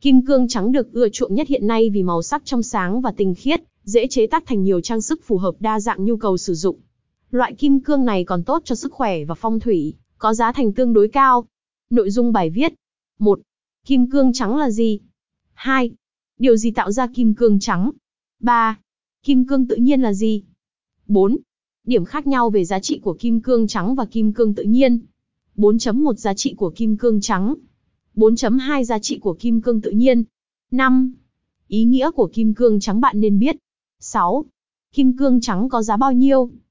Kim cương trắng được ưa chuộng nhất hiện nay vì màu sắc trong sáng và tinh khiết, dễ chế tác thành nhiều trang sức phù hợp đa dạng nhu cầu sử dụng. Loại kim cương này còn tốt cho sức khỏe và phong thủy, có giá thành tương đối cao. Nội dung bài viết 1. Kim cương trắng là gì? 2. Điều gì tạo ra kim cương trắng? 3. Kim cương tự nhiên là gì? 4. Điểm khác nhau về giá trị của kim cương trắng và kim cương tự nhiên. 4.1 Giá trị của kim cương trắng 4.2 Giá trị của kim cương tự nhiên 5. Ý nghĩa của kim cương trắng bạn nên biết 6. Kim cương trắng có giá bao nhiêu?